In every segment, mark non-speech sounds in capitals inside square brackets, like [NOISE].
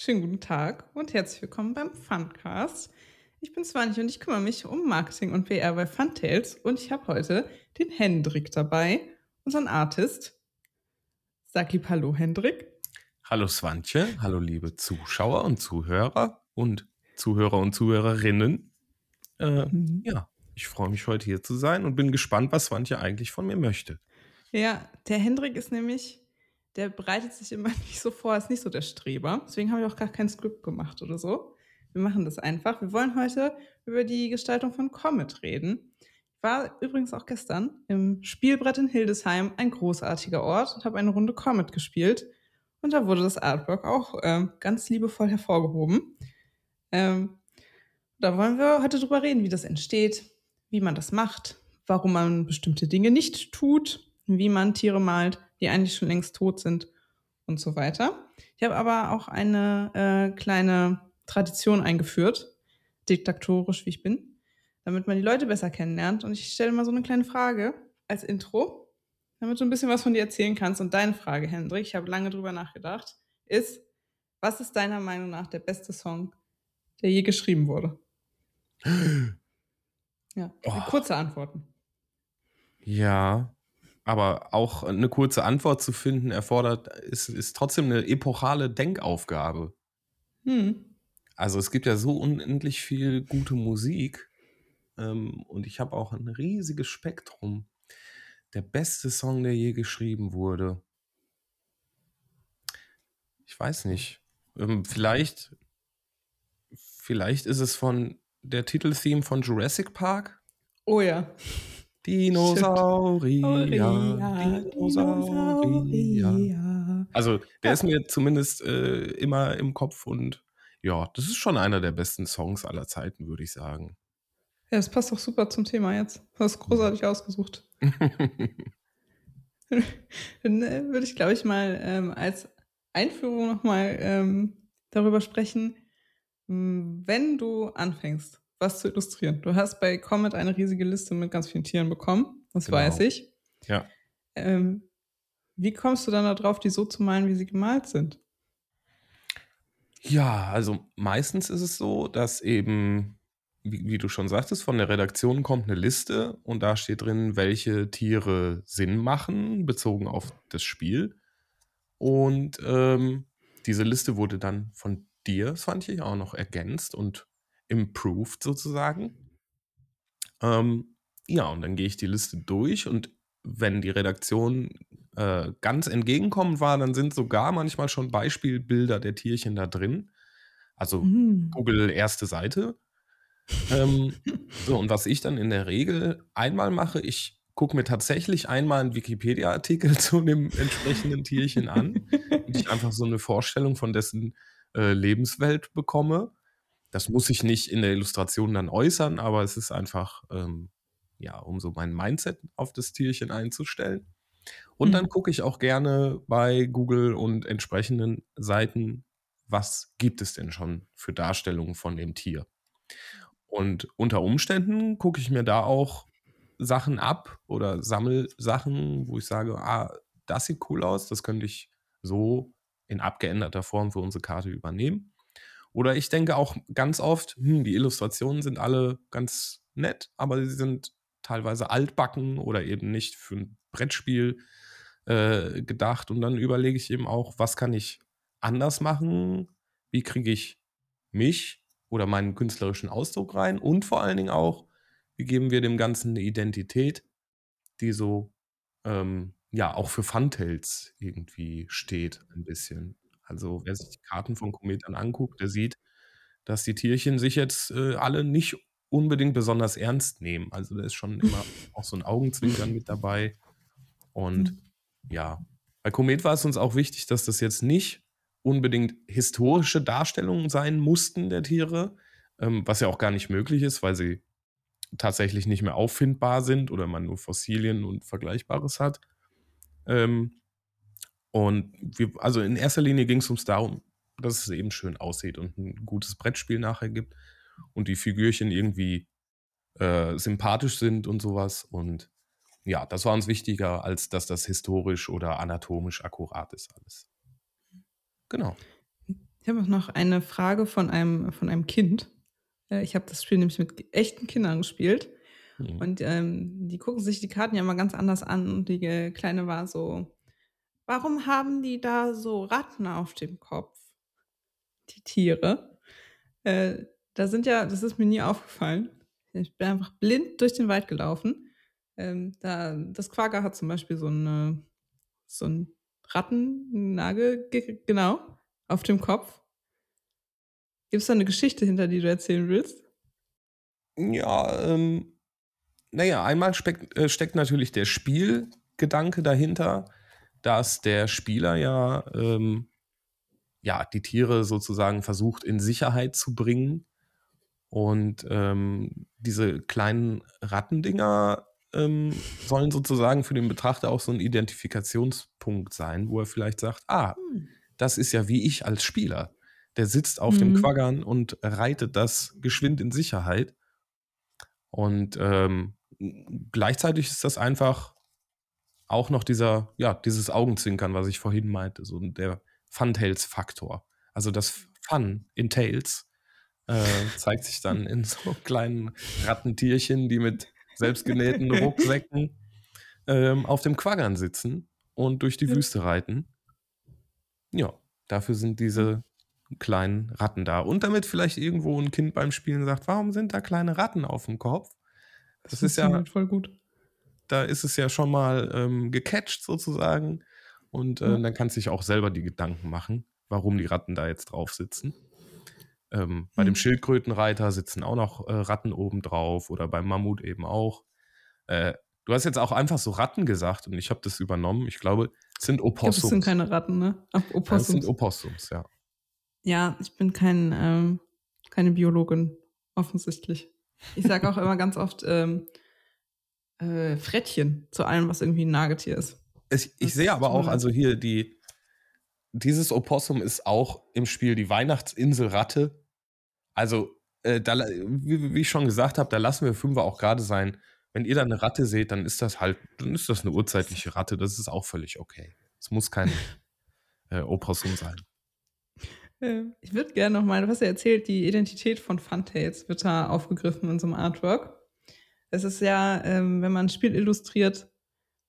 Schönen guten Tag und herzlich willkommen beim Funcast. Ich bin Swantje und ich kümmere mich um Marketing und PR bei Funtails und ich habe heute den Hendrik dabei, unseren Artist. Sag lieb Hallo, Hendrik. Hallo Swantje, hallo liebe Zuschauer und Zuhörer und Zuhörer und Zuhörerinnen. Äh, mhm. Ja, ich freue mich heute hier zu sein und bin gespannt, was Swantje eigentlich von mir möchte. Ja, der Hendrik ist nämlich, der bereitet sich immer [LAUGHS] nicht so vor, ist nicht so der Streber. Deswegen habe ich auch gar kein Skript gemacht oder so. Wir machen das einfach. Wir wollen heute über die Gestaltung von Comet reden. Ich war übrigens auch gestern im Spielbrett in Hildesheim, ein großartiger Ort, und habe eine Runde Comet gespielt. Und da wurde das Artwork auch ähm, ganz liebevoll hervorgehoben. Ähm, da wollen wir heute drüber reden, wie das entsteht, wie man das macht, warum man bestimmte Dinge nicht tut, wie man Tiere malt, die eigentlich schon längst tot sind und so weiter. Ich habe aber auch eine äh, kleine Tradition eingeführt, diktatorisch wie ich bin, damit man die Leute besser kennenlernt. Und ich stelle mal so eine kleine Frage als Intro, damit du ein bisschen was von dir erzählen kannst. Und deine Frage, Hendrik, ich habe lange drüber nachgedacht, ist, was ist deiner Meinung nach der beste Song, der je geschrieben wurde? [GASPS] Ja, oh. kurze Antworten. Ja, aber auch eine kurze Antwort zu finden erfordert, ist, ist trotzdem eine epochale Denkaufgabe. Hm. Also es gibt ja so unendlich viel gute Musik ähm, und ich habe auch ein riesiges Spektrum. Der beste Song, der je geschrieben wurde. Ich weiß nicht. Ähm, vielleicht, vielleicht ist es von der Titeltheme von Jurassic Park. Oh ja. Dinosaurier, Dinosaurier. Also, der ist mir zumindest äh, immer im Kopf und ja, das ist schon einer der besten Songs aller Zeiten, würde ich sagen. Ja, das passt auch super zum Thema jetzt. Du hast großartig ausgesucht. [LAUGHS] Dann äh, würde ich, glaube ich, mal ähm, als Einführung nochmal ähm, darüber sprechen, wenn du anfängst, was zu illustrieren. Du hast bei Comet eine riesige Liste mit ganz vielen Tieren bekommen, das genau. weiß ich. Ja. Ähm, wie kommst du dann darauf, die so zu malen, wie sie gemalt sind? Ja, also meistens ist es so, dass eben, wie, wie, du schon sagtest, von der Redaktion kommt eine Liste und da steht drin, welche Tiere Sinn machen, bezogen auf das Spiel. Und ähm, diese Liste wurde dann von dir, fand ich, auch noch ergänzt und improved sozusagen. Ähm, ja, und dann gehe ich die Liste durch und wenn die Redaktion äh, ganz entgegenkommend war, dann sind sogar manchmal schon Beispielbilder der Tierchen da drin. Also mhm. Google erste Seite. ähm, [LAUGHS] so, und was ich dann in der Regel einmal mache, ich gucke mir tatsächlich einmal einen Wikipedia-Artikel [LAUGHS] zu dem entsprechenden Tierchen an und ich einfach so eine Vorstellung von dessen äh, Lebenswelt bekomme. Das muss ich nicht in der Illustration dann äußern, aber es ist einfach, ähm, ja, um so mein Mindset auf das Tierchen einzustellen. Und mhm. dann gucke ich auch gerne bei Google und entsprechenden Seiten, was gibt es denn schon für Darstellungen von dem Tier. Und unter Umständen gucke ich mir da auch Sachen ab oder sammel Sachen, wo ich sage, ah, das sieht cool aus, das könnte ich so in abgeänderter Form für unsere Karte übernehmen. Oder ich denke auch ganz oft, hm, die Illustrationen sind alle ganz nett, aber sie sind teilweise altbacken oder eben nicht für ein Brettspiel äh, gedacht. Und dann überlege ich eben auch, was kann ich anders machen? Wie kriege ich mich oder meinen künstlerischen Ausdruck rein? Und vor allen Dingen auch, wie geben wir dem Ganzen eine Identität, die so ähm, ja auch für Funtails irgendwie steht, ein bisschen. Also wer sich die Karten von Komet dann anguckt, der sieht, dass die Tierchen sich jetzt äh, alle nicht unbedingt besonders ernst nehmen. Also da ist schon immer [LAUGHS] auch so ein Augenzwinkern mit dabei. Und mhm. ja, bei Komet war es uns auch wichtig, dass das jetzt nicht unbedingt historische Darstellungen sein mussten der Tiere, ähm, was ja auch gar nicht möglich ist, weil sie tatsächlich nicht mehr auffindbar sind oder man nur Fossilien und Vergleichbares hat. Ähm, und wir, also in erster Linie ging es uns darum, dass es eben schön aussieht und ein gutes Brettspiel nachher gibt und die Figürchen irgendwie äh, sympathisch sind und sowas. Und ja, das war uns wichtiger, als dass das historisch oder anatomisch akkurat ist alles. Genau. Ich habe noch eine Frage von einem von einem Kind. Äh, ich habe das Spiel nämlich mit echten Kindern gespielt Mhm. und, ähm, die gucken sich die Karten ja immer ganz anders an und die, äh, Kleine war so: „Warum haben die da so Ratten auf dem Kopf?“ Die Tiere. Äh, da sind ja das ist mir nie aufgefallen. Ich bin einfach blind durch den Wald gelaufen. Ähm, da das Quagga hat zum Beispiel so 'ne so 'n Rattennagel ge genau, auf dem Kopf. Gibt's da 'ne Geschichte hinter, die du erzählen willst? Ja, ähm, na ja, einmal speckt äh, steckt natürlich der Spielgedanke dahinter, dass der Spieler ja, ähm, ja, die Tiere sozusagen versucht, in Sicherheit zu bringen. Und, ähm, diese kleinen Rattendinger, ähm, sollen sozusagen für den Betrachter auch so 'n Identifikationspunkt sein, wo er vielleicht sagt: „Ah, Hm. das ist ja wie ich als Spieler.“ Der sitzt auf dem Mhm. Quaggan und reitet das geschwind in Sicherheit. Und, ähm, gleichzeitig ist das einfach auch noch dieser ja, dieses Augenzwinkern, was ich vorhin meinte, so der Funtails-Faktor. Also, das Fun in Tails, äh, [LAUGHS] zeigt sich dann in so kleinen Rattentierchen, die mit selbstgenähten Rucksäcken, ähm, auf dem Quaggan sitzen und durch die Ja. Wüste reiten. Ja, dafür sind diese kleinen Ratten da. Und damit vielleicht irgendwo 'n Kind beim Spielen sagt: „Warum sind da kleine Ratten aufm Kopf?“ Das Das ist ja funktioniert voll gut. Da ist es ja schon mal, ähm, gecatcht sozusagen und, äh, Ja. dann kannst du dich auch selber die Gedanken machen, warum die Ratten da jetzt drauf sitzen. Ähm, bei dem Mhm. Schildkrötenreiter sitzen auch noch, äh, Ratten oben drauf oder beim Mammut eben auch. Äh, du hast jetzt auch einfach so Ratten gesagt und ich habe das übernommen. Ich glaube, es sind Ich glaube, das sind Opossums. keine Ratten, ne? Ach, Ja, es sind Opossums. Opossums, ja. Ja, ich bin kein ähm, keine Biologin, offensichtlich. Ich sage auch immer ganz oft, ähm, äh, Frettchen zu allem, was irgendwie 'n Nagetier ist. Ich ich sehe aber auch also hier die dieses Opossum ist auch im Spiel die Weihnachtsinselratte. Also, äh, da wie wie ich schon gesagt habe, da lassen wir Fünfer auch grade sein. Wenn ihr da 'ne Ratte seht, dann ist das halt dann ist das 'ne urzeitliche Ratte. Das ist auch völlig okay. Es muss kein, [LAUGHS] äh, Opossum sein. Ähm, ich würde gern noch mal du hast ja erzählt, die Identität von Funtails wird da aufgegriffen in so 'nem Artwork. Es ist ja, ähm, wenn man 'n Spiel illustriert,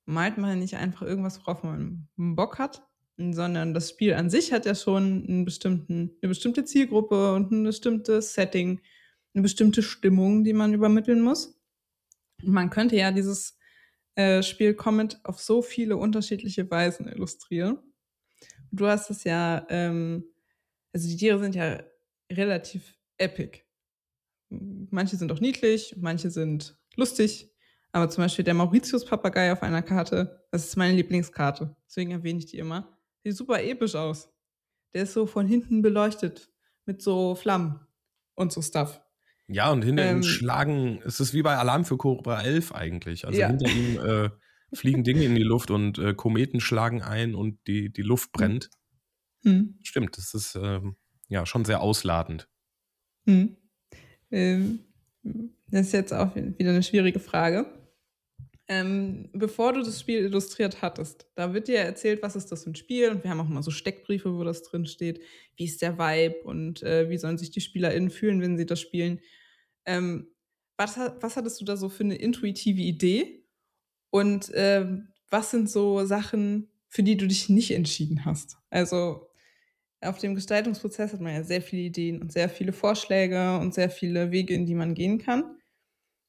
malt man nicht einfach irgendwas, worauf man Bock hat, sondern das Spiel an sich hat ja schon 'n bestimmten 'ne bestimmte Zielgruppe und 'n bestimmtes Setting, 'ne bestimmte Stimmung, die man übermitteln muss. Man könnte ja dieses, äh, Spiel Comet auf so viele unterschiedliche Weisen illustrieren. Du hast es ja, ähm also die Tiere sind ja relativ epic. Manche sind auch niedlich, manche sind lustig, aber zum Beispiel der Mauritius-Papagei auf einer Karte, das ist meine Lieblingskarte, deswegen erwähne ich die immer. Sieht super episch aus. Der ist so von hinten beleuchtet mit so Flammen und so Stuff. Ja, und hinter ihm Ähm schlagen es ist wie bei Alarm für Cobra 11 eigentlich. Also, Ja. hinter ihm, [LAUGHS] äh, fliegen Dinge in die Luft und, äh, Kometen schlagen ein und die die Luft Mhm. brennt. Mhm. Stimmt, das ist, ähm, ja, schon sehr ausladend. Mhm. Ähm, hm, das ist jetzt auch wi wieder 'ne schwierige Frage. Ähm, bevor du das Spiel illustriert hattest, da wird dir erzählt, was ist das für 'n Spiel und wir haben auch immer so Steckbriefe, wo das drinsteht. Wie ist der Vibe und, äh, wie sollen sich die SpielerInnen fühlen, wenn sie das spielen? Ähm, was was hattest du da so für 'ne intuitive Idee? Und, ähm, was sind so Sachen, für die du dich nicht entschieden hast? Also, auf dem Gestaltungsprozess hat man ja sehr viele Ideen und sehr viele Vorschläge und sehr viele Wege, in die man gehen kann.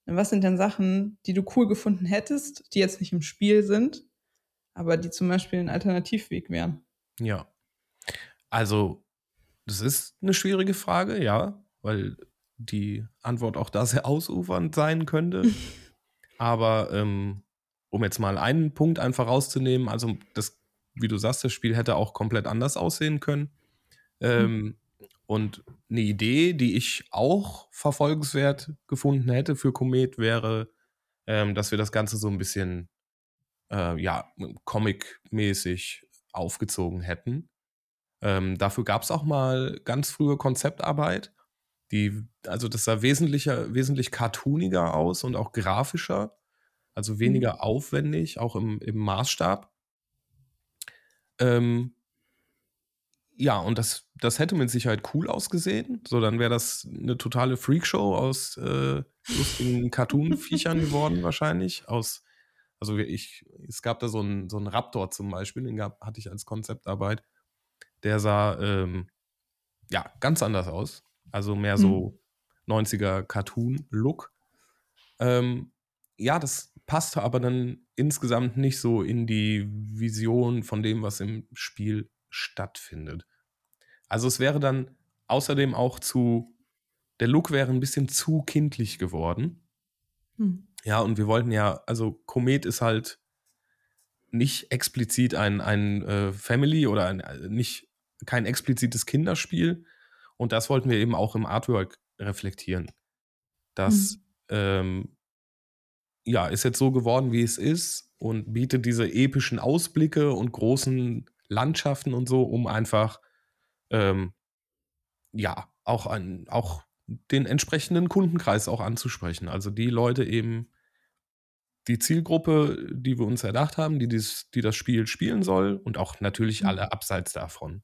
Und was sind denn Sachen, die du cool gefunden hättest, die jetzt nicht im Spiel sind, aber die zum Beispiel 'n Alternativweg wären? Ja. Also, das ist 'ne schwierige Frage, ja, weil die Antwort auch da sehr ausufernd sein könnte. [LAUGHS] Aber, ähm, um jetzt mal einen Punkt einfach rauszunehmen, also das wie du sagst, das Spiel hätte auch komplett anders aussehen können. Mhm. Ähm, und 'ne Idee, die ich auch verfolgenswert gefunden hätte für Komet, wäre, ähm, dass wir das Ganze so 'n bisschen, äh, ja, comic-mäßig aufgezogen hätten. Ähm, dafür gab's auch mal ganz frühe Konzeptarbeit, die also das sah wesentlicher wesentlich cartooniger aus und auch grafischer, also Mhm. weniger aufwendig, auch im im Maßstab. Ähm ja, und das, das hätte mit Sicherheit cool ausgesehen. So, dann wäre das eine totale Freakshow aus äh, lustigen [LAUGHS] Cartoon-Viechern geworden, wahrscheinlich. Aus, also ich, es gab da so einen, so einen Raptor zum Beispiel, den gab, hatte ich als Konzeptarbeit. Der sah ähm, ja ganz anders aus. Also mehr so hm. 90er Cartoon-Look. Ähm, ja, das passte aber dann insgesamt nicht so in die Vision von dem, was im Spiel stattfindet. Also es wäre dann außerdem auch zu, der Look wäre ein bisschen zu kindlich geworden. Hm. Ja, und wir wollten ja, also Komet ist halt nicht explizit ein, ein äh, Family oder ein, äh, nicht kein explizites Kinderspiel. Und das wollten wir eben auch im Artwork reflektieren. Das hm. ähm, ja, ist jetzt so geworden, wie es ist und bietet diese epischen Ausblicke und großen Landschaften und so, um einfach ähm, ja auch an, auch den entsprechenden Kundenkreis auch anzusprechen. Also die Leute eben, die Zielgruppe, die wir uns erdacht haben, die, dies, die das Spiel spielen soll und auch natürlich mhm. alle abseits davon.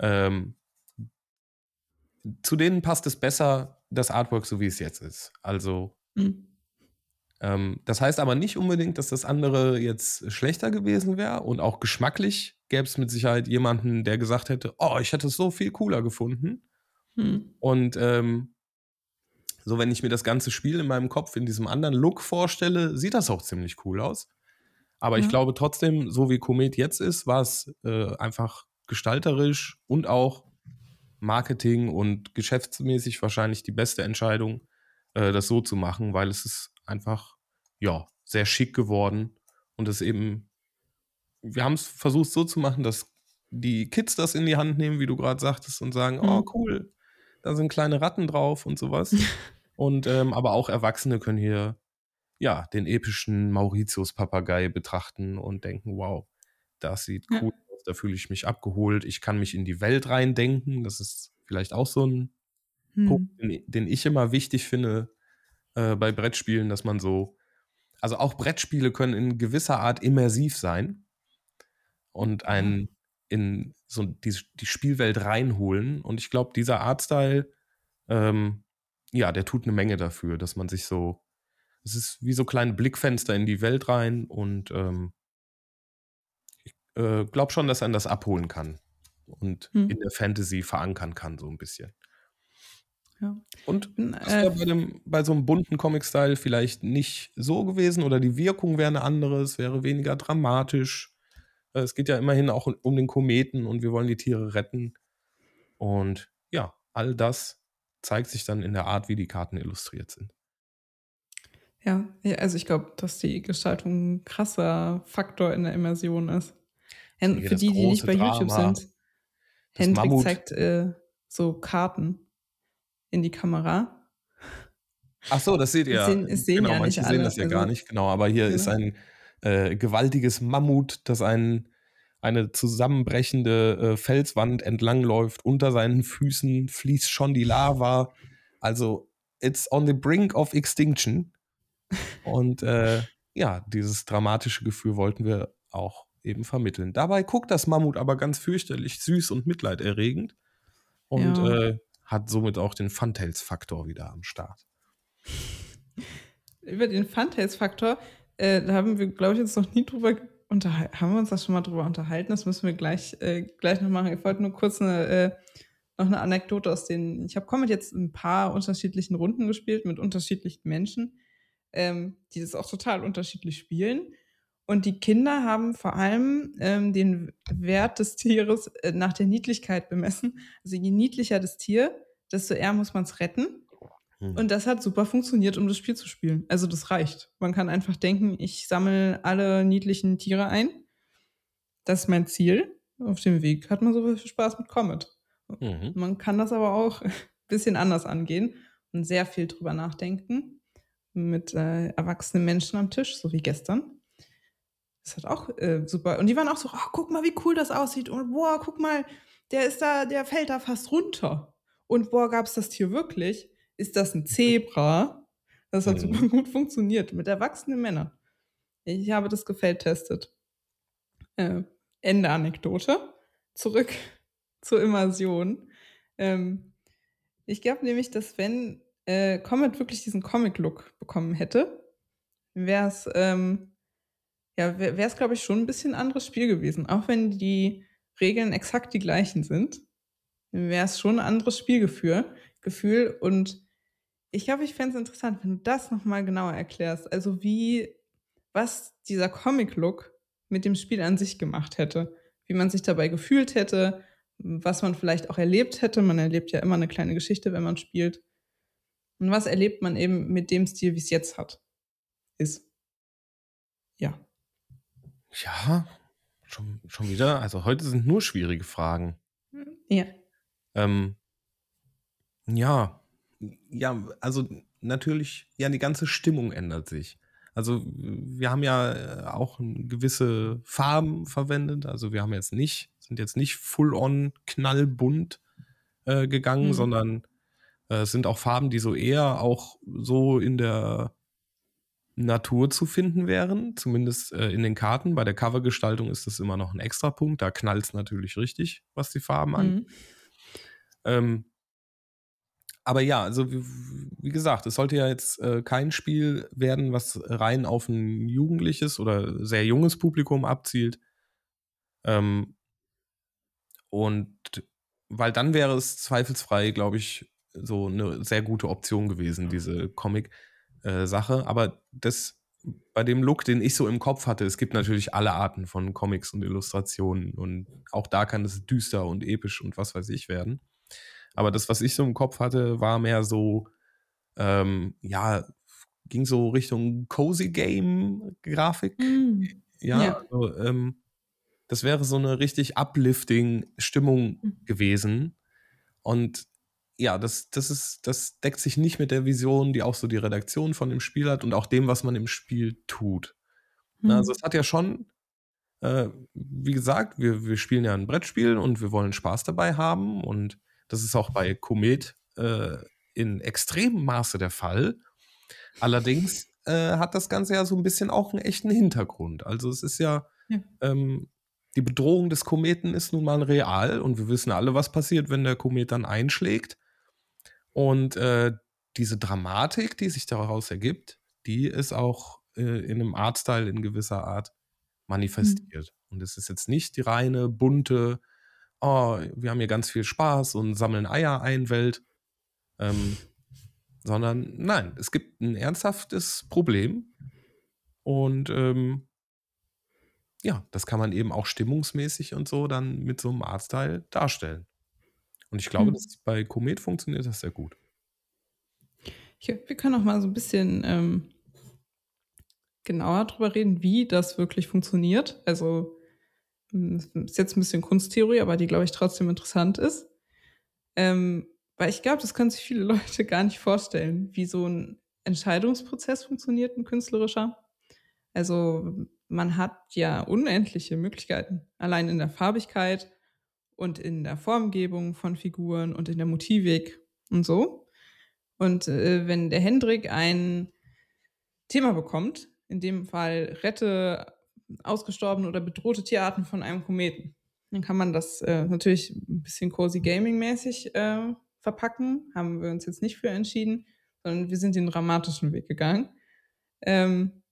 Ähm, zu denen passt es besser, das Artwork so wie es jetzt ist. Also mhm. Ähm, das heißt aber nicht unbedingt, dass das andere jetzt schlechter gewesen wäre und auch geschmacklich gäbe es mit Sicherheit jemanden, der gesagt hätte, oh, ich hätte es so viel cooler gefunden. Hm. Und ähm, so, wenn ich mir das ganze Spiel in meinem Kopf in diesem anderen Look vorstelle, sieht das auch ziemlich cool aus. Aber ja. ich glaube trotzdem, so wie Komet jetzt ist, war es äh, einfach gestalterisch und auch Marketing und geschäftsmäßig wahrscheinlich die beste Entscheidung, äh, das so zu machen, weil es ist einfach, ja, sehr schick geworden und es eben, wir haben es versucht so zu machen, dass die Kids das in die Hand nehmen, wie du gerade sagtest, und sagen, oh, mhm. oh cool, da sind kleine Ratten drauf und sowas. [LAUGHS] und ähm, aber auch Erwachsene können hier ja den epischen Mauritius-Papagei betrachten und denken, wow, das sieht cool aus, da fühle ich mich abgeholt, ich kann mich in die Welt reindenken. Das ist vielleicht auch so ein hm. Punkt, den, den, ich immer wichtig finde, äh, bei Brettspielen, dass man so, also auch Brettspiele können in gewisser Art immersiv sein und einen in so die, die Spielwelt reinholen. Und ich glaube, dieser Artstyle, ähm, ja, der tut eine Menge dafür, dass man sich so, es ist wie so kleine Blickfenster in die Welt rein und ähm, ich äh, glaube schon, dass einen das abholen kann und hm. in der Fantasy verankern kann, so ein bisschen. Ja. Und das wäre äh, bei, dem, bei so einem bunten Comic-Style vielleicht nicht so gewesen oder die Wirkung wäre eine andere, es wäre weniger dramatisch. Äh, es geht ja immerhin auch um den Kometen und wir wollen die Tiere retten. Und ja, all das zeigt sich dann in der Art, wie die Karten illustriert sind. Ja, also ich glaube, dass die Gestaltung ein krasser Faktor in der Immersion ist. Hen für die, die nicht bei Drama, YouTube sind, Hendrik zeigt äh, so Karten in die Kamera. Ach so, das seht ihr. Es sehen, es sehen genau, ja manche nicht sehen alle. das ja also, gar nicht, genau. Aber hier genau. ist ein äh, gewaltiges Mammut, das ein, eine zusammenbrechende äh, Felswand entlangläuft. Unter seinen Füßen fließt schon die Lava. Also, it's on the brink of extinction. Und äh, ja, dieses dramatische Gefühl wollten wir auch eben vermitteln. Dabei guckt das Mammut aber ganz fürchterlich süß und mitleiderregend. Und ja. äh, hat somit auch den Funtails-Faktor wieder am Start. Über den Funtails-Faktor, äh, da haben wir, glaube ich, jetzt noch nie drüber unterhalten. Haben wir uns das schon mal drüber unterhalten? Das müssen wir gleich, äh, gleich noch machen. Ich wollte nur kurz eine, äh, noch eine Anekdote aus den. Ich habe Comet jetzt ein paar unterschiedlichen Runden gespielt mit unterschiedlichen Menschen, ähm, die das auch total unterschiedlich spielen. Und die Kinder haben vor allem ähm, den Wert des Tieres äh, nach der Niedlichkeit bemessen. Also je niedlicher das Tier, desto eher muss man es retten. Hm. Und das hat super funktioniert, um das Spiel zu spielen. Also das reicht. Man kann einfach denken, ich sammle alle niedlichen Tiere ein. Das ist mein Ziel. Auf dem Weg hat man so viel Spaß mit Comet. Mhm. Man kann das aber auch ein [LAUGHS] bisschen anders angehen und sehr viel drüber nachdenken mit äh, erwachsenen Menschen am Tisch, so wie gestern. Das hat auch äh, super. Und die waren auch so, oh, guck mal, wie cool das aussieht. Und boah, guck mal, der ist da, der fällt da fast runter. Und boah, gab es das Tier wirklich? Ist das ein Zebra? Das hat mhm. super gut funktioniert mit erwachsenen Männern. Ich habe das gefällt testet. Äh, Ende Anekdote. Zurück [LAUGHS] zur Immersion. Ähm, ich glaube nämlich, dass wenn, äh, Comet wirklich diesen Comic-Look bekommen hätte, wäre es, ähm ja, wäre es, glaube ich, schon ein bisschen anderes Spiel gewesen. Auch wenn die Regeln exakt die gleichen sind, wäre es schon ein anderes Spielgefühl Gefühl. Und ich glaube, ich fände es interessant, wenn du das noch mal genauer erklärst. Also, wie was dieser Comic-Look mit dem Spiel an sich gemacht hätte. Wie man sich dabei gefühlt hätte, was man vielleicht auch erlebt hätte. Man erlebt ja immer eine kleine Geschichte, wenn man spielt. Und was erlebt man eben mit dem Stil, wie es jetzt hat ist. Ja. Ja, schon, schon wieder. Also heute sind nur schwierige Fragen. Ja. Ähm, ja, ja, also natürlich, ja, die ganze Stimmung ändert sich. Also wir haben ja äh, auch gewisse Farben verwendet. Also wir haben jetzt nicht, sind jetzt nicht full-on knallbunt äh, gegangen, mhm. sondern äh, es sind auch Farben, die so eher auch so in der Natur zu finden wären, zumindest äh, in den Karten. Bei der Covergestaltung ist das immer noch ein extra Punkt. Da knallt es natürlich richtig, was die Farben. Mhm. Ähm, aber ja, also wie, wie, gesagt, es sollte ja jetzt äh, kein Spiel werden, was rein auf ein jugendliches oder sehr junges Publikum abzielt. Ähm, und weil dann wäre es zweifelsfrei, glaube ich, so eine sehr gute Option gewesen, diese Comic. Äh. Aber das bei dem Look, den ich so im Kopf hatte, es gibt natürlich alle Arten von Comics und Illustrationen und auch da kann es düster und episch und was weiß ich werden. Aber das, was ich so im Kopf hatte, war mehr so, ähm, ja, ging so Richtung Cozy Game Grafik. Mm. Ja, ja. Also, ähm, das wäre so eine richtig uplifting Stimmung mm. gewesen. Und ja, das, das ist, das deckt sich nicht mit der Vision, die auch so die Redaktion von dem Spiel hat und auch dem, was man im Spiel tut. Mhm. Also es hat ja schon, äh, wie gesagt, wir, wir spielen ja ein Brettspiel und wir wollen Spaß dabei haben und das ist auch bei Komet äh, in extremem Maße der Fall. Allerdings äh, hat das Ganze ja so ein bisschen auch einen echten Hintergrund. Also es ist ja, ja. Ähm, die Bedrohung des Kometen ist nun mal real und wir wissen alle, was passiert, wenn der Komet dann einschlägt. Und äh, diese Dramatik, die sich daraus ergibt, die ist auch äh, in einem Artstyle in gewisser Art manifestiert. Mhm. Und es ist jetzt nicht die reine, bunte, oh, wir haben hier ganz viel Spaß und sammeln Eier ein Welt, ähm, sondern nein, es gibt ein ernsthaftes Problem. Und ähm, ja, das kann man eben auch stimmungsmäßig und so dann mit so einem Artstyle darstellen. Und ich glaube, mhm. dass bei Komet funktioniert das sehr gut. Ich, wir können auch mal so ein bisschen ähm, genauer darüber reden, wie das wirklich funktioniert. Also hm, ist jetzt ein bisschen Kunsttheorie, aber die, glaube ich, trotzdem interessant ist. Ähm, weil ich glaube, das können sich viele [LAUGHS] Leute gar nicht vorstellen, wie so ein Entscheidungsprozess funktioniert, ein künstlerischer. Also man hat ja unendliche Möglichkeiten, allein in der Farbigkeit, und in der Formgebung von Figuren und in der Motivik und so. Und äh, wenn der Hendrik ein Thema bekommt, in dem Fall rette ausgestorbene oder bedrohte Tierarten von einem Kometen, dann kann man das äh, natürlich ein bisschen cozy gaming-mäßig äh, verpacken. Haben wir uns jetzt nicht für entschieden, sondern wir sind den dramatischen Weg gegangen. Ähm,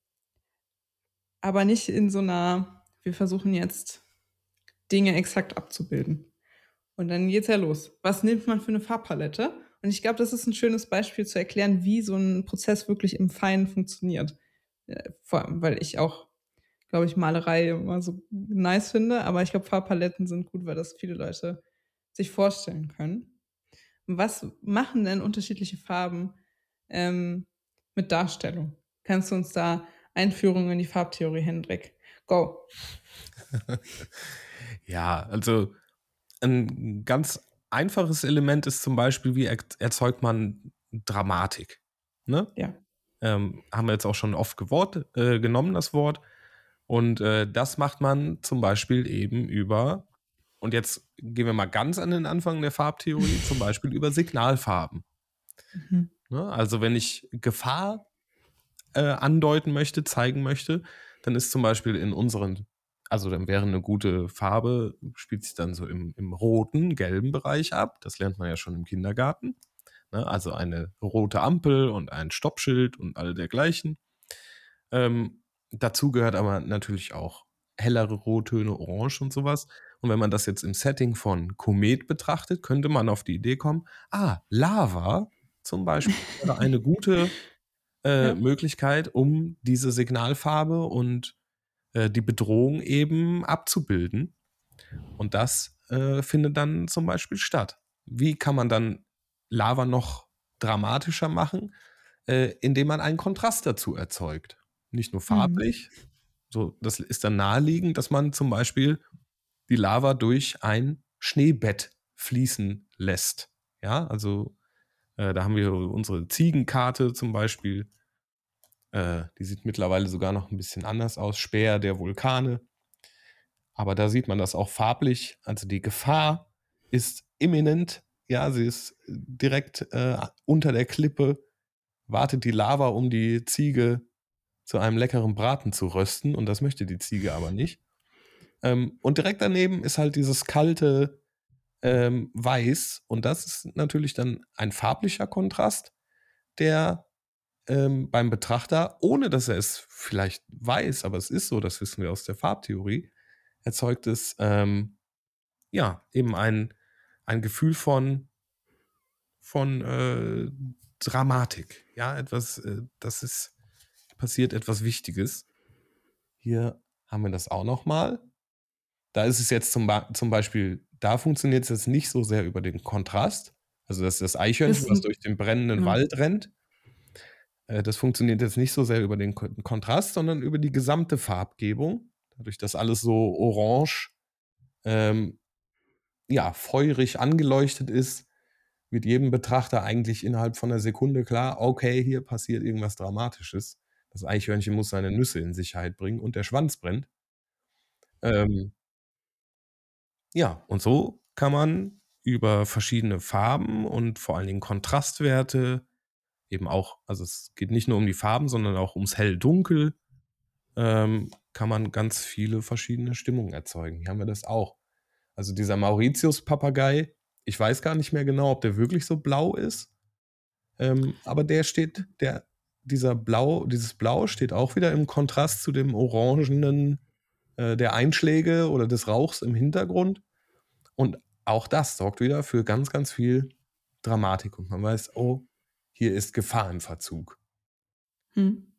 aber nicht in so einer, wir versuchen jetzt Dinge exakt abzubilden. Und dann geht's ja los. Was nimmt man für eine Farbpalette? Und ich glaube, das ist ein schönes Beispiel zu erklären, wie so ein Prozess wirklich im Feinen funktioniert. Äh, vor allem, weil ich auch, glaube ich, Malerei immer so nice finde, aber ich glaube, Farbpaletten sind gut, weil das viele Leute sich vorstellen können. Was machen denn unterschiedliche Farben ähm, mit Darstellung? Kannst du uns da Einführung in die Farbtheorie, Hendrik? Go. [LAUGHS] Ja, also ein ganz einfaches Element ist zum Beispiel, wie erzeugt man Dramatik. Ne? Ja. Ähm, haben wir jetzt auch schon oft gewort, äh, genommen, das Wort. Und äh, das macht man zum Beispiel eben über, und jetzt gehen wir mal ganz an den Anfang der Farbtheorie, zum Beispiel über Signalfarben. Mhm. Ne? Also wenn ich Gefahr äh, andeuten möchte, zeigen möchte, dann ist zum Beispiel in unseren also dann wäre eine gute Farbe, spielt sich dann so im, im roten, gelben Bereich ab. Das lernt man ja schon im Kindergarten. Ne? Also eine rote Ampel und ein Stoppschild und all dergleichen. Ähm, dazu gehört aber natürlich auch hellere Rottöne, Orange und sowas. Und wenn man das jetzt im Setting von Komet betrachtet, könnte man auf die Idee kommen, ah, Lava zum Beispiel [LAUGHS] wäre eine gute äh, Ja. Möglichkeit, um diese Signalfarbe und äh, die Bedrohung eben abzubilden. Und das äh, findet dann zum Beispiel statt. Wie kann man dann Lava noch dramatischer machen? Äh, indem man einen Kontrast dazu erzeugt. Nicht nur Mhm. farblich, so, das ist dann naheliegend, dass man zum Beispiel die Lava durch ein Schneebett fließen lässt. Ja, also äh, da haben wir unsere Ziegenkarte zum Beispiel. Äh, die sieht mittlerweile sogar noch ein bisschen anders aus. Speer der Vulkane. Aber da sieht man das auch farblich. Also die Gefahr ist imminent. Ja, sie ist direkt äh, unter der Klippe. Wartet die Lava, um die Ziege zu einem leckeren Braten zu rösten. Und das möchte die Ziege aber nicht. Ähm, und direkt daneben ist halt dieses kalte ähm, Weiß. Und das ist natürlich dann ein farblicher Kontrast, der ähm, beim Betrachter, ohne dass er es vielleicht weiß, aber es ist so, das wissen wir aus der Farbtheorie, erzeugt es ähm, ja eben ein, ein Gefühl von, von äh, Dramatik. Ja, etwas, äh, das ist passiert etwas Wichtiges. Hier haben wir das auch noch mal. Da ist es jetzt zum, Ba- zum Beispiel, da funktioniert es jetzt nicht so sehr über den Kontrast. Also das ist das Eichhörnchen, was durch den brennenden genau. Wald rennt. Äh, Das funktioniert jetzt nicht so sehr über den Ko- Kontrast, sondern über die gesamte Farbgebung. Dadurch, dass alles so orange, ähm, ja, feurig angeleuchtet ist, wird jedem Betrachter eigentlich innerhalb von einer Sekunde klar, okay, hier passiert irgendwas Dramatisches. Das Eichhörnchen muss seine Nüsse in Sicherheit bringen und der Schwanz brennt. Ähm, ja, und so kann man über verschiedene Farben und vor allen Dingen Kontrastwerte eben auch, also es geht nicht nur um die Farben, sondern auch ums Hell-Dunkel, ähm, kann man ganz viele verschiedene Stimmungen erzeugen. Hier haben wir das auch. Also dieser Mauritius-Papagei, ich weiß gar nicht mehr genau, ob der wirklich so blau ist, ähm, aber der steht, der, dieser Blau, dieses Blau steht auch wieder im Kontrast zu dem Orangenen äh, der Einschläge oder des Rauchs im Hintergrund. Und auch das sorgt wieder für ganz, ganz viel Dramatik. Und man weiß, oh, hier ist Gefahr im Verzug. Hm.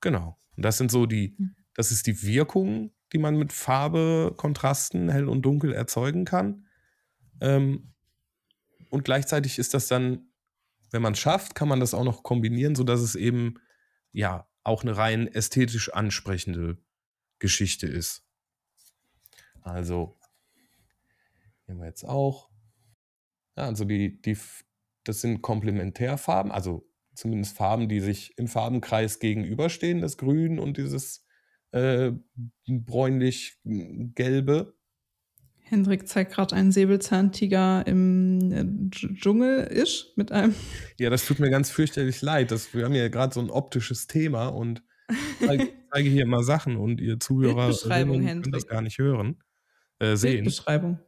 Genau. Und das sind so die, Hm. das ist die Wirkung, die man mit Farbe, Kontrasten, hell und dunkel erzeugen kann. Ähm, und gleichzeitig ist das dann, wenn man es schafft, kann man das auch noch kombinieren, sodass es eben ja auch eine rein ästhetisch ansprechende Geschichte ist. Also, haben wir jetzt auch. Ja, also die, die, das sind Komplementärfarben, also zumindest Farben, die sich im Farbenkreis gegenüberstehen, das Grün und dieses äh, bräunlich-gelbe. Hendrik zeigt gerade einen Säbelzahntiger im äh, Dsch- Dschungel ist mit einem. Ja, das tut mir ganz fürchterlich leid. Das, wir haben ja gerade so ein optisches Thema und zeige, [LAUGHS] zeige hier immer Sachen und ihr Zuhörer können das gar nicht hören, äh, sehen. Bildbeschreibung.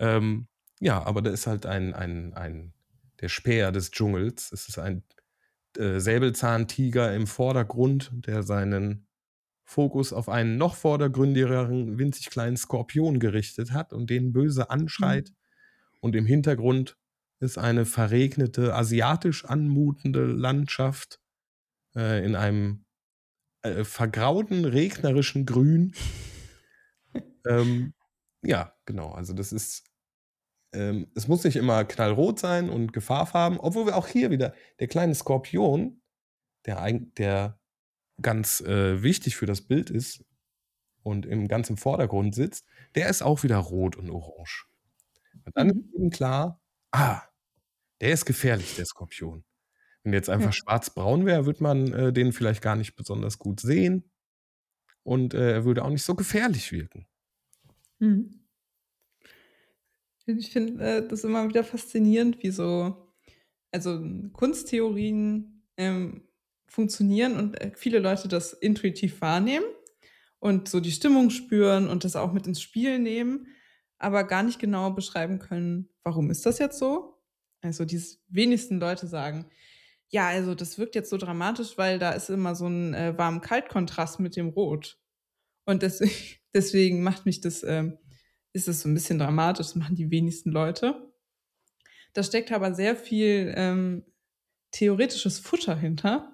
Ähm, ja, aber da ist halt ein, ein, ein, der Speer des Dschungels. Es ist ein äh, Säbelzahntiger im Vordergrund, der seinen Fokus auf einen noch vordergründigeren, winzig kleinen Skorpion gerichtet hat und den böse anschreit. Und im Hintergrund ist eine verregnete, asiatisch anmutende Landschaft äh, in einem äh, vergrauten, regnerischen Grün. [LAUGHS] ähm, ja, genau. Also das ist, ähm, es muss nicht immer knallrot sein und Gefahrfarben, obwohl wir auch hier wieder, der kleine Skorpion, der, der ganz äh, wichtig für das Bild ist und im ganz im Vordergrund sitzt, der ist auch wieder rot und orange. Und dann Mhm. ist eben klar, ah, der ist gefährlich, der Skorpion. Wenn der jetzt einfach Ja. schwarz-braun wäre, würde man äh, den vielleicht gar nicht besonders gut sehen. Und äh, er würde auch nicht so gefährlich wirken. Mhm. Ich finde äh, das immer wieder faszinierend, wie so, also Kunsttheorien ähm, funktionieren und äh, viele Leute das intuitiv wahrnehmen. und so die Stimmung spüren und das auch mit ins Spiel nehmen, aber gar nicht genau beschreiben können, warum ist das jetzt so? Also, die wenigsten Leute sagen: „Ja, also, das wirkt jetzt so dramatisch, weil da ist immer so 'n, äh, Warm-Kalt-Kontrast mit dem Rot.“ Und deswegen [LAUGHS] deswegen macht mich das ähm, ist es so 'n bisschen dramatisch, das machen die wenigsten Leute. Da steckt aber sehr viel, ähm, theoretisches Futter hinter.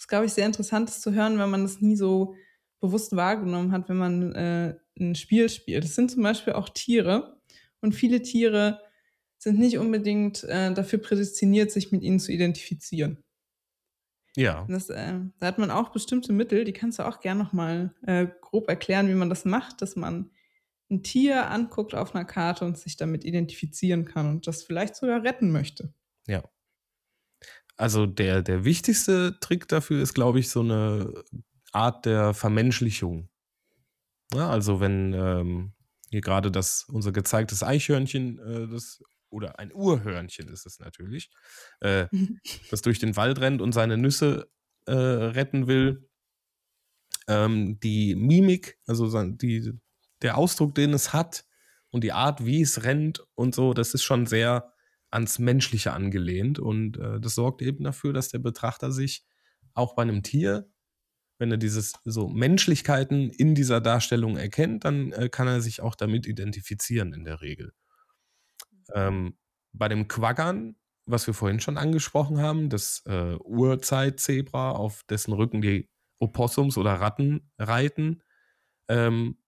Ist, glaube ich, sehr interessant, das zu hören, wenn man das nie so bewusst wahrgenommen hat, wenn man, äh, 'n Spiel spielt. Das sind zum Beispiel auch Tiere und viele Tiere sind nicht unbedingt, äh, dafür prädestiniert, sich mit ihnen zu identifizieren. Ja. Das, äh da hat man auch bestimmte Mittel, die kannst du auch gern noch mal, äh, grob erklären, wie man das macht, dass man 'n Tier anguckt auf 'ner Karte und sich damit identifizieren kann und das vielleicht sogar retten möchte. Ja. Also, der der wichtigste Trick dafür ist, glaube ich, so 'ne Art der Vermenschlichung. Ne, also, wenn, ähm, hier grade das unser gezeigtes Eichhörnchen, äh, das oder ein Urhörnchen ist es natürlich, äh, [LAUGHS] das durch den Wald rennt und seine Nüsse, äh, retten will ähm, die Mimik, also die der Ausdruck, den es hat und die Art, wie es rennt und so, das ist schon sehr ans Menschliche angelehnt und, äh, das sorgt eben dafür, dass der Betrachter sich auch bei 'nem Tier wenn er dieses so Menschlichkeiten in dieser Darstellung erkennt, dann, äh, kann er sich auch damit identifizieren in der Regel. Ähm, bei dem Quaggan, was wir vorhin schon angesprochen haben, das, äh, Urzeitzebra, auf dessen Rücken die Opossums oder Ratten reiten, ähm,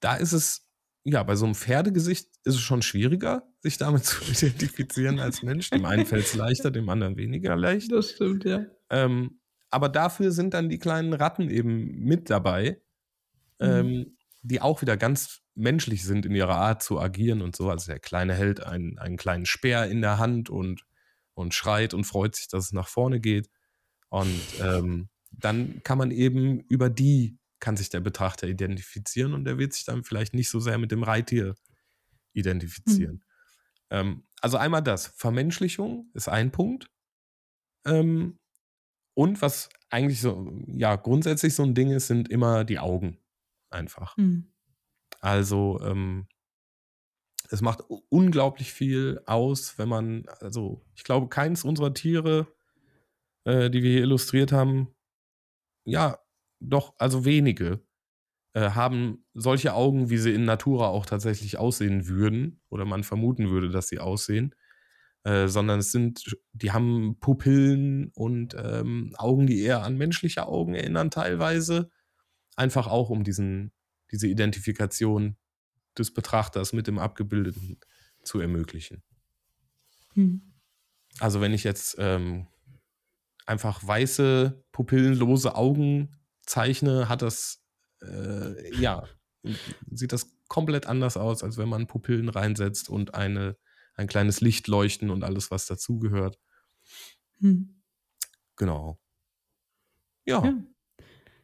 da ist es ja, bei so 'nem Pferdegesicht ist es schon schwieriger, sich damit [LAUGHS] zu identifizieren als Mensch. Dem einen fällt's leichter, dem anderen weniger leicht. Das stimmt, ja. Ähm, aber dafür sind dann die kleinen Ratten eben mit dabei, Mhm. ähm, die auch wieder ganz menschlich sind in ihrer Art zu agieren und so. Also, der Kleine hält einen einen kleinen Speer in der Hand und und schreit und freut sich, dass es nach vorne geht. Und, ähm, dann kann man eben über die kann sich der Betrachter identifizieren und der wird sich dann vielleicht nicht so sehr mit dem Reittier Mhm. identifizieren. Ähm, also, einmal das, Vermenschlichung ist ein Punkt. Ähm, und was eigentlich so ja, grundsätzlich so 'n Ding ist, sind immer die Augen einfach. Mhm. Also, ähm es macht unglaublich viel aus, wenn man also, ich glaube, keins unserer Tiere, äh, die wir hier illustriert haben ja, doch, also, wenige, äh, haben solche Augen, wie sie in Natura auch tatsächlich aussehen würden oder man vermuten würde, dass sie aussehen, äh, sondern es sind die haben Pupillen und, ähm, Augen, die eher an menschliche Augen erinnern teilweise. Einfach auch, um diesen diese Identifikation des Betrachters mit dem Abgebildeten zu ermöglichen. Mhm. Also, wenn ich jetzt, ähm, einfach weiße, pupillenlose Augen zeichne, hat das äh, ja, sieht das komplett anders aus, als wenn man Pupillen reinsetzt und eine ein kleines Lichtleuchten und alles, was dazugehört. Mhm. Genau. Ja. Ja.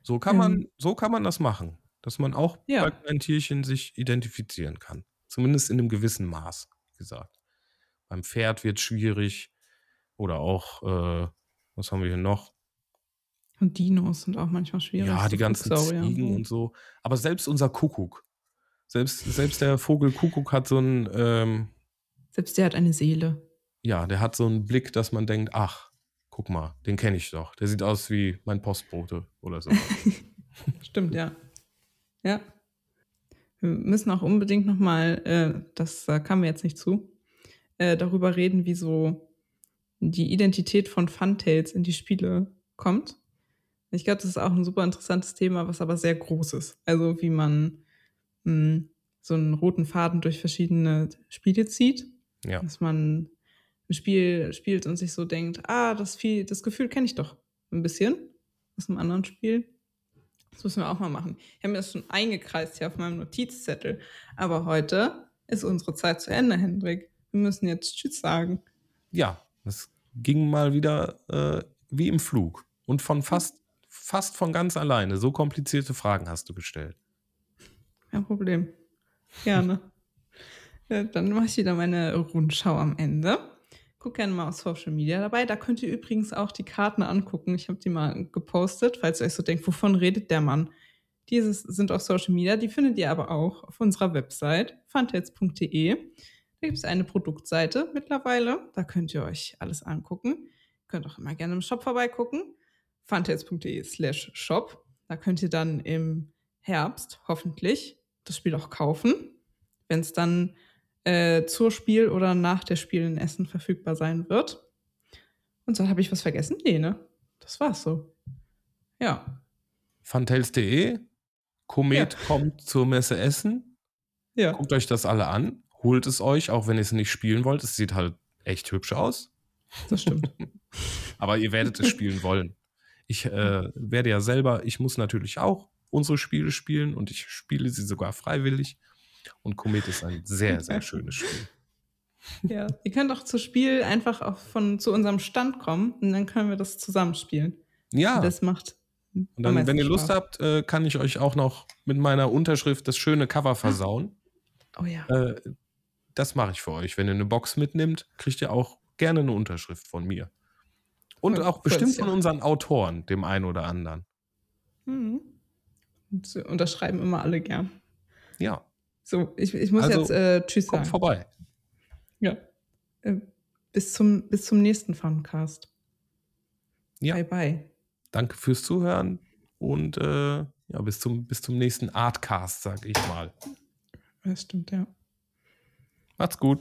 So kann Ähm man so kann man das machen, dass man auch bei Ja. kleinen Tierchen sich identifizieren kann. Zumindest in 'nem gewissen Maß, wie gesagt. Beim Pferd wird's schwierig oder auch, äh was haben wir hier noch? Und Dinos sind auch manchmal schwierig, Ja, die ganzen Ziegen so. und so. Aber selbst unser Kuckuck selbst selbst der Vogel Kuckuck hat so 'n, ähm Selbst der hat eine Seele. ja, der hat so 'n Blick, dass man denkt: „Ach, guck mal, den kenne ich doch. Der sieht aus wie mein Postbote“, oder so. [LAUGHS] Stimmt, ja. Ja. Wir müssen auch unbedingt noch mal, äh, das da kamen wir jetzt nicht zu, äh, darüber reden, wie so die Identität von Funtails in die Spiele kommt. Ich glaube, das ist auch 'n super interessantes Thema, was aber sehr groß ist. Also, wie man, hm, so 'n roten Faden durch verschiedene Spiele zieht, Ja. dass man 'n Spiel spielt und sich so denkt: „Ah, das Vieh das Gefühl kenne ich doch 'n bisschen aus 'nem anderen Spiel.“ Das müssen wir auch mal machen. Ich habe mir das schon eingekreist hier auf meinem Notizzettel, aber heute ist unsere Zeit zu Ende, Hendrik. Wir müssen jetzt tschüss sagen. Ja, das ging mal wieder, äh, wie im Flug und von fast fast von ganz alleine. So komplizierte Fragen hast du gestellt. Kein Problem. Gerne. [LAUGHS] Äh, dann mache ich wieder meine Rundschau am Ende. Gucke gerne mal auf Social Media dabei. Da könnt ihr übrigens auch die Karten angucken. Ich habe die mal gepostet, falls ihr euch so denkt: „Wovon redet der Mann?“ Diese sind auf Social Media, die findet ihr aber auch auf unserer Website funtails.de. Da gibt es eine Produktseite mittlerweile, da könnt ihr euch alles angucken. Ihr könnt auch immer gerne im Shop vorbeigucken. funtails.de slash shop. Da könnt ihr dann im Herbst hoffentlich das Spiel auch kaufen, wenn es dann äh, zur Spiel oder nach der Spiel in Essen verfügbar sein wird. Und so habe ich was vergessen? Nee, ne? Das war's so. Ja. Funtails.de, Komet Ja. kommt zur Messe Essen. Ja. Guckt euch das alle an. Holt es euch, auch wenn ihr es nicht spielen wollt. Es sieht halt echt hübsch aus. Das stimmt. [LAUGHS] Aber ihr werdet es spielen wollen. Ich äh, werde ja selber, ich muss natürlich auch unsere Spiele spielen und ich spiele sie sogar freiwillig. Und Komet ist ein sehr, sehr [LAUGHS] schönes Spiel. ja. Ihr könnt auch zu Spiel einfach auch von, zu unserem Stand kommen und dann können wir das zusammenspielen. Ja, Und das macht. und dann, wenn ihr Lust Spaß. habt, äh, kann ich euch auch noch mit meiner Unterschrift das schöne Cover versauen. Oh ja. Äh, das mache ich für euch. Wenn ihr eine Box mitnimmt, kriegt ihr auch gerne eine Unterschrift von mir. Und auch bestimmt von unseren Autoren, dem einen oder anderen. Mhm. Und unterschreiben immer alle gern. Ja, So, ich, ich muss Also, jetzt äh, Tschüss kommt sagen. vorbei. Ja. Äh, bis, zum, bis zum nächsten Funcast. Ja. Bye, bye. Danke fürs Zuhören und äh, ja, bis zum, bis zum nächsten Artcast, sag ich mal. Das stimmt, ja. Macht's gut.